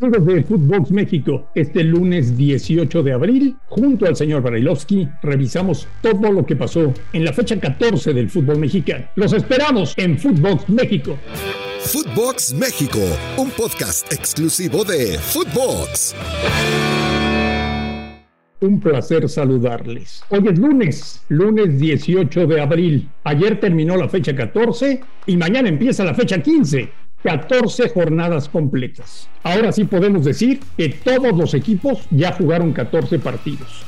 Amigos de Footbox México, este lunes 18 de abril, junto al señor Barailovsky, revisamos todo lo que pasó en la fecha 14 del fútbol mexicano. Los esperamos en Footbox México. Footbox México, un podcast exclusivo de Footbox. Un placer saludarles. Hoy es lunes, lunes 18 de abril. Ayer terminó la fecha 14 y mañana empieza la fecha 15. 14 jornadas completas. Ahora sí podemos decir que todos los equipos ya jugaron 14 partidos.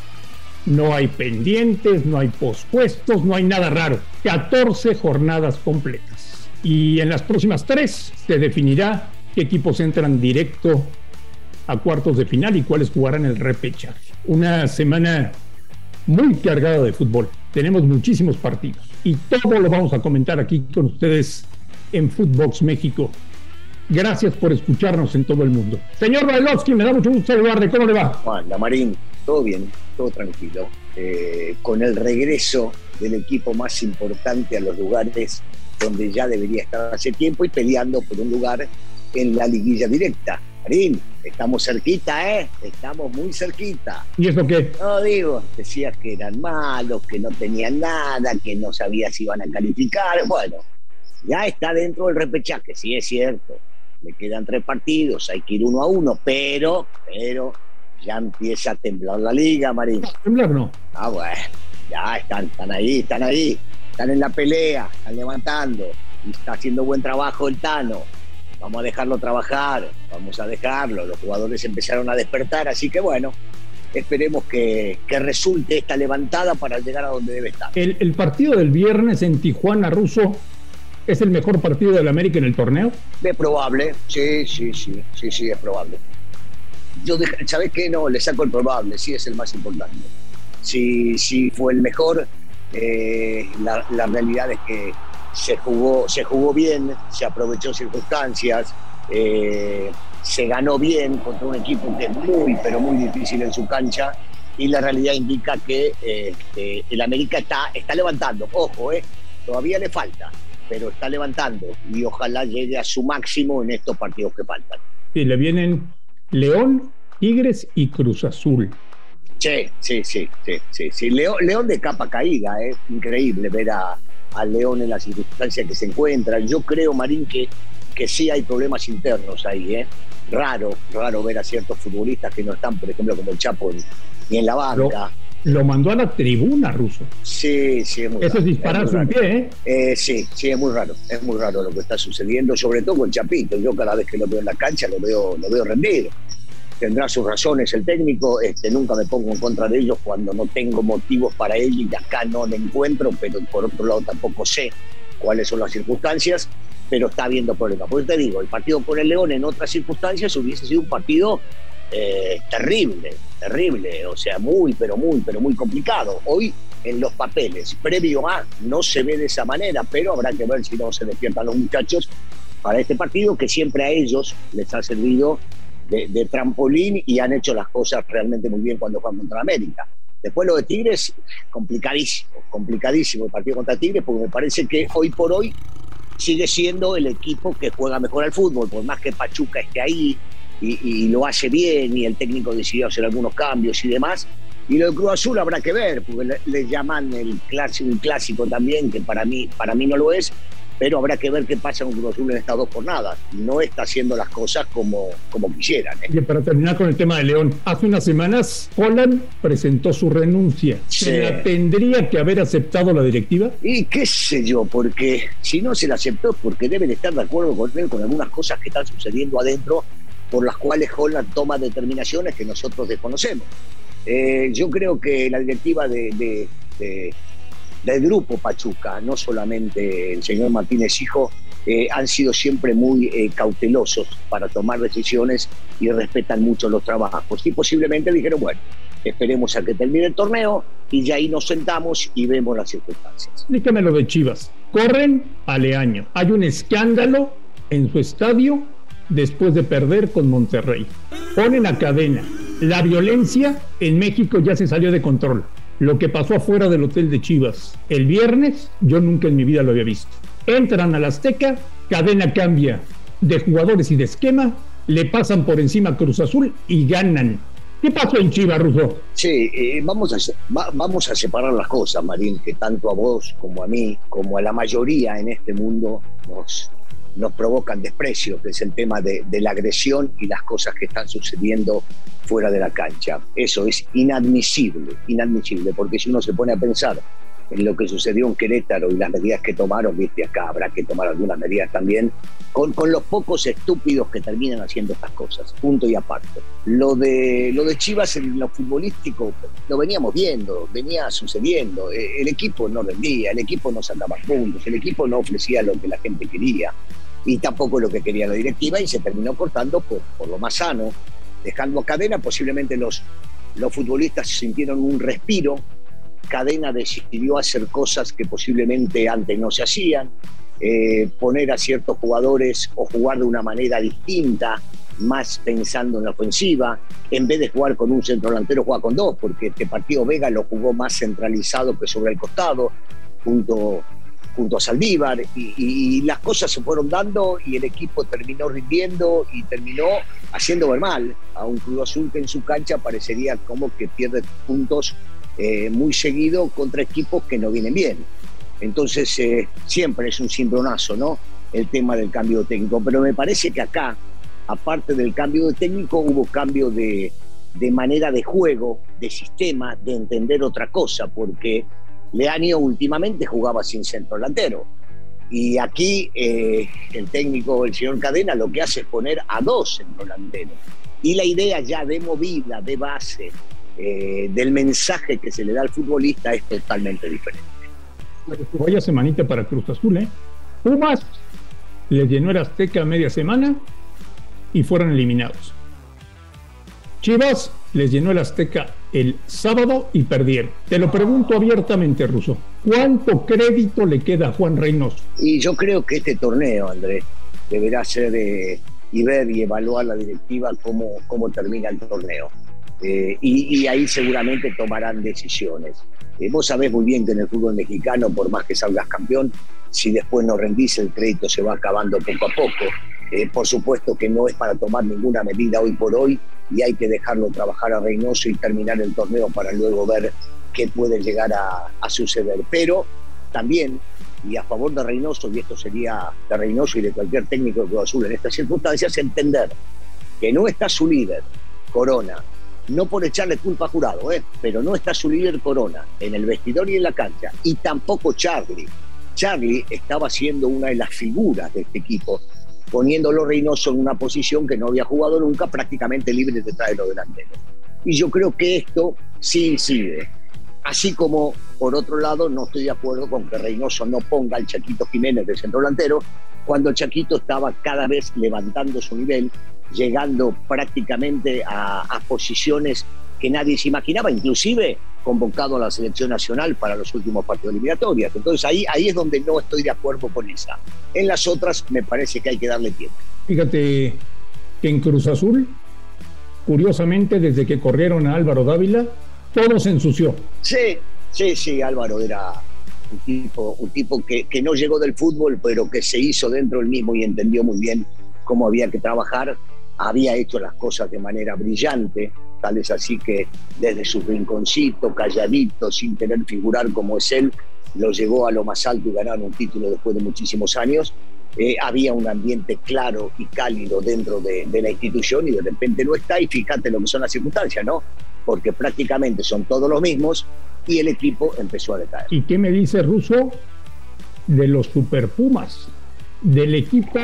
No hay pendientes, no hay pospuestos, no hay nada raro. 14 jornadas completas. Y en las próximas tres se definirá qué equipos entran directo a cuartos de final y cuáles jugarán el repechaje. Una semana muy cargada de fútbol. Tenemos muchísimos partidos y todo lo vamos a comentar aquí con ustedes en Footbox México. Gracias por escucharnos en todo el mundo. Señor Bailovsky, me da mucho gusto saludarle. ¿Cómo le va? Juan, Marín, todo bien, todo tranquilo. Eh, con el regreso del equipo más importante a los lugares donde ya debería estar hace tiempo y peleando por un lugar en la liguilla directa. Marín, estamos cerquita, ¿eh? Estamos muy cerquita. ¿Y eso qué? No digo, decías que eran malos, que no tenían nada, que no sabías si iban a calificar. Bueno, ya está dentro del repechaje, sí es cierto le quedan tres partidos, hay que ir uno a uno, pero, pero ya empieza a temblar la liga, Marín. ¿Temblar no? Ah, bueno, ya están, están ahí, están ahí, están en la pelea, están levantando, y está haciendo buen trabajo el Tano. Vamos a dejarlo trabajar, vamos a dejarlo. Los jugadores empezaron a despertar, así que bueno, esperemos que, que, resulte esta levantada para llegar a donde debe estar. El, el, partido del viernes en Tijuana, Ruso, ¿Es el mejor partido del América en el torneo? Es probable, sí, sí, sí, sí, sí, es probable. Yo, ¿sabes qué? No, le saco el probable, sí es el más importante. Sí, sí fue el mejor. Eh, la, realidad es que se jugó, se jugó bien, se aprovechó circunstancias, eh, se ganó bien contra un equipo que es muy, pero muy difícil en su cancha y la realidad indica que eh, el América está, está levantando. Ojo, todavía le falta, pero está levantando y ojalá llegue a su máximo en estos partidos que faltan. Sí, le vienen León, Tigres y Cruz Azul. Sí, sí, sí, sí, sí. León, León de capa caída, es ¿eh? increíble ver a, León en las circunstancias que se encuentra. Yo creo, Marín, que, que sí hay problemas internos ahí, ¿eh? Raro, raro ver a ciertos futbolistas que no están, por ejemplo, como el Chapo, ni, en la banca lo mandó a la tribuna ruso. Sí, sí, es muy Eso es dispararse un pie, ¿eh? ¿eh? Sí, sí, es muy raro. Es muy raro lo que está sucediendo, sobre todo con Chapito. Yo cada vez que lo veo en la cancha lo veo, lo veo rendir. Tendrá sus razones el técnico. Este, nunca me pongo en contra de ellos cuando no tengo motivos para ello y acá no le encuentro, pero por otro lado tampoco sé cuáles son las circunstancias, pero está habiendo problemas. Por eso te digo, el partido con el León en otras circunstancias hubiese sido un partido eh, terrible, terrible, o sea, muy, pero muy, pero muy complicado. Hoy en los papeles, previo a, no se ve de esa manera, pero habrá que ver si no se despiertan los muchachos para este partido que siempre a ellos les ha servido de, trampolín y han hecho las cosas realmente muy bien cuando juegan contra América. Después lo de Tigres, complicadísimo, complicadísimo el partido contra Tigres, porque me parece que hoy por hoy sigue siendo el equipo que juega mejor al fútbol, por más que Pachuca esté ahí, y, lo hace bien y el técnico decidió hacer algunos cambios y demás. Y lo de Cruz Azul habrá que ver, porque le, llaman el clásico, clásico también, que para mí, para mí no lo es, pero habrá que ver qué pasa con Cruz Azul en estas dos jornadas. No está haciendo las cosas como, como quisieran. ¿eh? Y para terminar con el tema de León, hace unas semanas Holland presentó su renuncia. ¿Se la tendría que haber aceptado la directiva? Y qué sé yo, porque si no se la aceptó es porque deben estar de acuerdo con él con algunas cosas que están sucediendo adentro por las cuales Holland toma determinaciones que nosotros desconocemos. Eh, yo creo que la directiva de, del grupo Pachuca, no solamente el señor Martínez Hijo, eh, han sido siempre muy eh, cautelosos para tomar decisiones y respetan mucho los trabajos. Y posiblemente dijeron, bueno, esperemos a que termine el torneo y ya ahí nos sentamos y vemos las circunstancias. Dígame lo de Chivas. Corren a. Hay un escándalo en su estadio después de perder con Monterrey. Ponen a cadena. La violencia en México ya se salió de control. Lo que pasó afuera del hotel de Chivas el viernes, yo nunca en mi vida lo había visto. Entran a la Azteca, cadena cambia de jugadores y de esquema le pasan por encima a Cruz Azul y ganan. ¿Qué pasó en Chivas, Russo? Sí, eh, vamos, a, vamos a separar las cosas, Marín, que tanto a vos como a mí, como a la mayoría en este mundo nos, nos provocan desprecio, que es el tema de, la agresión y las cosas que están sucediendo fuera de la cancha. Eso es inadmisible, inadmisible, porque si uno se pone a pensar en lo que sucedió en Querétaro y las medidas que tomaron, viste, acá habrá que tomar algunas medidas también, con, con los pocos estúpidos que terminan haciendo estas cosas, punto y aparte. Lo de, lo de Chivas en lo futbolístico lo veníamos viendo, venía sucediendo, eh, el equipo no rendía, el equipo no sacaba puntos, el equipo no ofrecía lo que la gente quería y tampoco lo que quería la directiva y se terminó cortando por, por lo más sano, dejando cadena, posiblemente los, los futbolistas sintieron un respiro. Cadena decidió hacer cosas que posiblemente antes no se hacían, eh, poner a ciertos jugadores o jugar de una manera distinta, más pensando en la ofensiva, en vez de jugar con un centro delantero, juega con dos, porque este partido Vega lo jugó más centralizado que sobre el costado, junto, junto a Saldívar, y, y, las cosas se fueron dando y el equipo terminó rindiendo y terminó haciendo ver mal a un Cruz Azul que en su cancha parecería como que pierde puntos eh, muy seguido contra equipos que no vienen bien. Entonces, eh, siempre es un cimbronazo, ¿no? El tema del cambio técnico. Pero me parece que acá, aparte del cambio de técnico, hubo cambio de, de manera de juego, de sistema, de entender otra cosa, porque Leanio últimamente jugaba sin centro delantero. Y aquí eh, el técnico, el señor Cadena, lo que hace es poner a dos centro delanteros. Y la idea ya de movida, de base, eh, del mensaje que se le da al futbolista es totalmente diferente. Vaya semanita para Cruz Azul, ¿eh? Pumas les llenó el Azteca media semana y fueron eliminados. Chivas les llenó el Azteca el sábado y perdieron. Te lo pregunto abiertamente, Russo. ¿Cuánto crédito le queda a Juan Reynoso? Y yo creo que este torneo, Andrés, deberá ser de, y ver y evaluar la directiva cómo, cómo termina el torneo. Eh, y, y, ahí seguramente tomarán decisiones. Eh, vos sabés muy bien que en el fútbol mexicano, por más que salgas campeón, si después no rendís, el crédito se va acabando poco a poco. Eh, por supuesto que no es para tomar ninguna medida hoy por hoy y hay que dejarlo trabajar a Reynoso y terminar el torneo para luego ver qué puede llegar a, suceder. Pero también, y a favor de Reynoso, y esto sería de Reynoso y de cualquier técnico de Cruz Azul en estas circunstancias, entender que no está su líder, Corona, no por echarle culpa a jurado, ¿eh? pero no está su líder Corona en el vestidor y en la cancha, y tampoco Charlie. Charlie estaba siendo una de las figuras de este equipo, poniéndolo Reynoso en una posición que no había jugado nunca, prácticamente libre detrás de los delanteros. Y yo creo que esto sí incide. Así como, por otro lado, no estoy de acuerdo con que Reynoso no ponga al Chaquito Jiménez de centro delantero, cuando Chaquito estaba cada vez levantando su nivel llegando prácticamente a, a, posiciones que nadie se imaginaba, inclusive convocado a la selección nacional para los últimos partidos eliminatorios. Entonces ahí, ahí es donde no estoy de acuerdo con esa. En las otras me parece que hay que darle tiempo. Fíjate que en Cruz Azul, curiosamente, desde que corrieron a Álvaro Dávila, todo se ensució. Sí, sí, sí, Álvaro era un tipo, un tipo que, que no llegó del fútbol, pero que se hizo dentro del mismo y entendió muy bien cómo había que trabajar había hecho las cosas de manera brillante, tal es así que desde su rinconcito, calladito, sin tener figurar como es él, lo llevó a lo más alto y ganaron un título después de muchísimos años. Eh, había un ambiente claro y cálido dentro de, de, la institución y de repente no está y fíjate lo que son las circunstancias, ¿no? Porque prácticamente son todos los mismos y el equipo empezó a decaer. ¿Y qué me dice Russo de los Super Pumas? Del equipo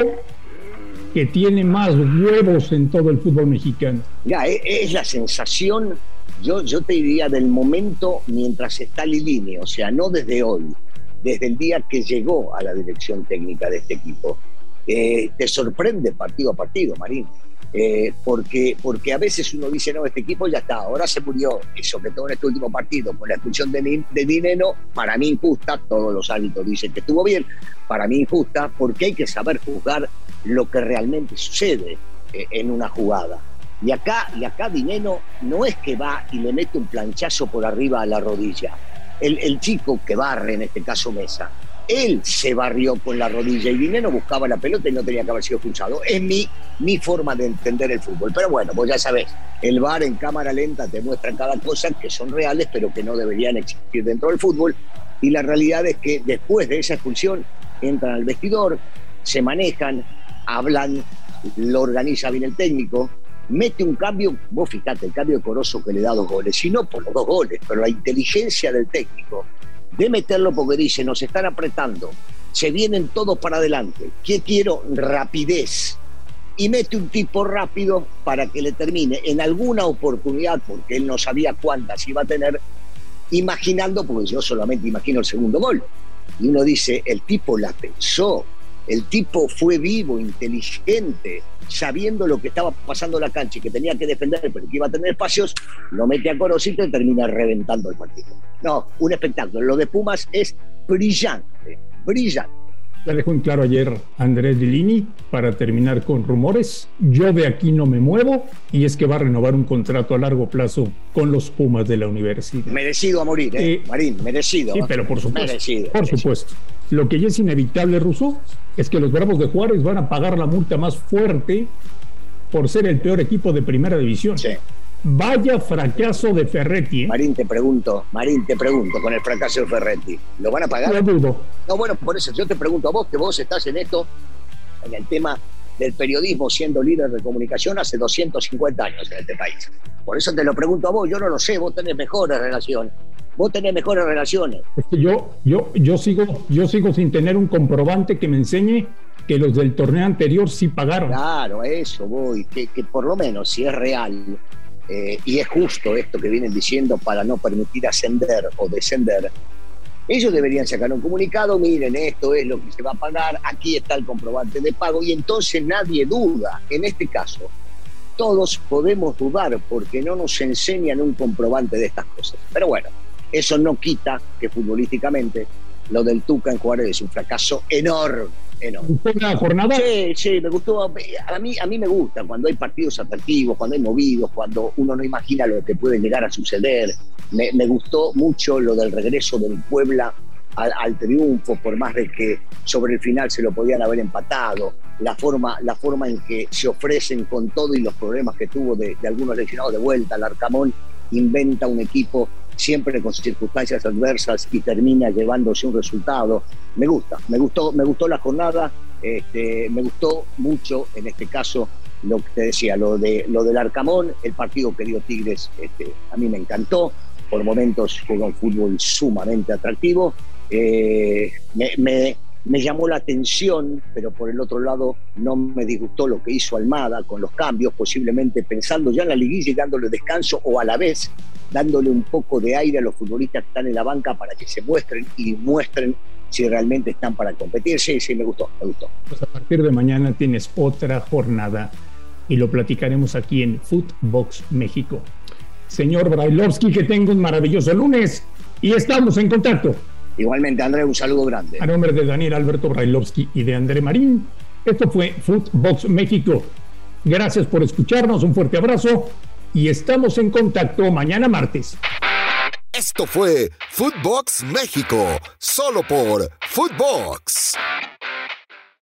que tiene más huevos en todo el fútbol mexicano. Ya, e, es la sensación, yo, yo te diría, del momento mientras está Lilini, o sea, no desde hoy, desde el día que llegó a la dirección técnica de este equipo. Eh, te sorprende partido a partido, Marín. Eh, porque, porque a veces uno dice, no, este equipo ya está, ahora se murió, y sobre todo en este último partido, con la expulsión de, de Dinero, para mí injusta, todos los hábitos dicen que estuvo bien, para mí injusta, porque hay que saber juzgar lo que realmente sucede eh, en una jugada. Y acá, y acá Dineno no es que va y le mete un planchazo por arriba a la rodilla. El, chico que barre, en este caso Mesa, él se barrió con la rodilla y Dinero buscaba la pelota y no tenía que haber sido expulsado. Es mi, mi forma de entender el fútbol. Pero bueno, vos ya sabés, el VAR en cámara lenta te muestra cada cosa que son reales, pero que no deberían existir dentro del fútbol. Y la realidad es que después de esa expulsión entran al vestidor, se manejan, hablan, lo organiza bien el técnico, mete un cambio, vos fijate, el cambio de Corozo que le da dos goles, y no por los dos goles, pero la inteligencia del técnico de meterlo porque dice, nos están apretando, se vienen todos para adelante, ¿qué quiero? Rapidez. Y mete un tipo rápido para que le termine en alguna oportunidad, porque él no sabía cuántas iba a tener, imaginando, porque yo solamente imagino el segundo gol. Y uno dice, el tipo la pensó, el tipo fue vivo, inteligente, sabiendo lo que estaba pasando en la cancha y que tenía que defender, pero que iba a tener espacios, lo mete a Corosito y termina reventando el partido. No, un espectáculo. Lo de Pumas es brillante, brillante. Ya dejó en claro ayer Andrés Lini para terminar con rumores. Yo de aquí no me muevo y es que va a renovar un contrato a largo plazo con los Pumas de la universidad. Merecido a morir, ¿eh? eh Marín, merecido. Sí, pero por supuesto. Merecido, por supuesto. Lo que ya es inevitable, Russo, es que los Bravos de Juárez van a pagar la multa más fuerte por ser el peor equipo de primera división. Sí. Vaya fracaso de Ferretti. ¿eh? Marín, te pregunto, Marín, te pregunto, con el fracaso de Ferretti, ¿lo van a pagar? No dudo. No, bueno, por eso yo te pregunto a vos, que vos estás en esto, en el tema del periodismo, siendo líder de comunicación hace 250 años en este país. Por eso te lo pregunto a vos, yo no lo sé, vos tenés mejores relaciones. Vos tenés mejores relaciones. Es que yo, yo, yo, sigo, yo sigo sin tener un comprobante que me enseñe que los del torneo anterior sí pagaron. Claro, a eso voy, que, que por lo menos si es real eh, y es justo esto que vienen diciendo para no permitir ascender o descender, ellos deberían sacar un comunicado, miren, esto es lo que se va a pagar, aquí está el comprobante de pago y entonces nadie duda. En este caso, todos podemos dudar porque no nos enseñan un comprobante de estas cosas. Pero bueno, eso no quita que futbolísticamente lo del Tuca en Juárez es un fracaso enorme una jornada? Sí, sí, me gustó. A mí, a mí me gusta cuando hay partidos atractivos, cuando hay movidos, cuando uno no imagina lo que puede llegar a suceder. Me, gustó mucho lo del regreso del Puebla al, triunfo, por más de que sobre el final se lo podían haber empatado. La forma, la forma en que se ofrecen con todo y los problemas que tuvo de, de algunos lesionados de vuelta. El Arcamón inventa un equipo siempre con circunstancias adversas y termina llevándose un resultado. Me gusta, me gustó, me gustó la jornada, este, me gustó mucho en este caso lo que te decía, lo de lo del Arcamón, el partido que dio Tigres, este, a mí me encantó, por momentos jugó un fútbol sumamente atractivo. Eh, me, llamó la atención, pero por el otro lado no me disgustó lo que hizo Almada con los cambios, posiblemente pensando ya en la liguilla y dándole descanso o a la vez dándole un poco de aire a los futbolistas que están en la banca para que se muestren y muestren si realmente están para competir. Sí, sí, me gustó, me gustó. Pues a partir de mañana tienes otra jornada y lo platicaremos aquí en Footbox México. Señor Brailovsky, que tenga un maravilloso lunes y estamos en contacto. Igualmente, André, un saludo grande. A nombre de Daniel Alberto Brailovsky y de André Marín, esto fue Footbox México. Gracias por escucharnos, un fuerte abrazo y estamos en contacto mañana martes. Esto fue Footbox México, solo por Footbox.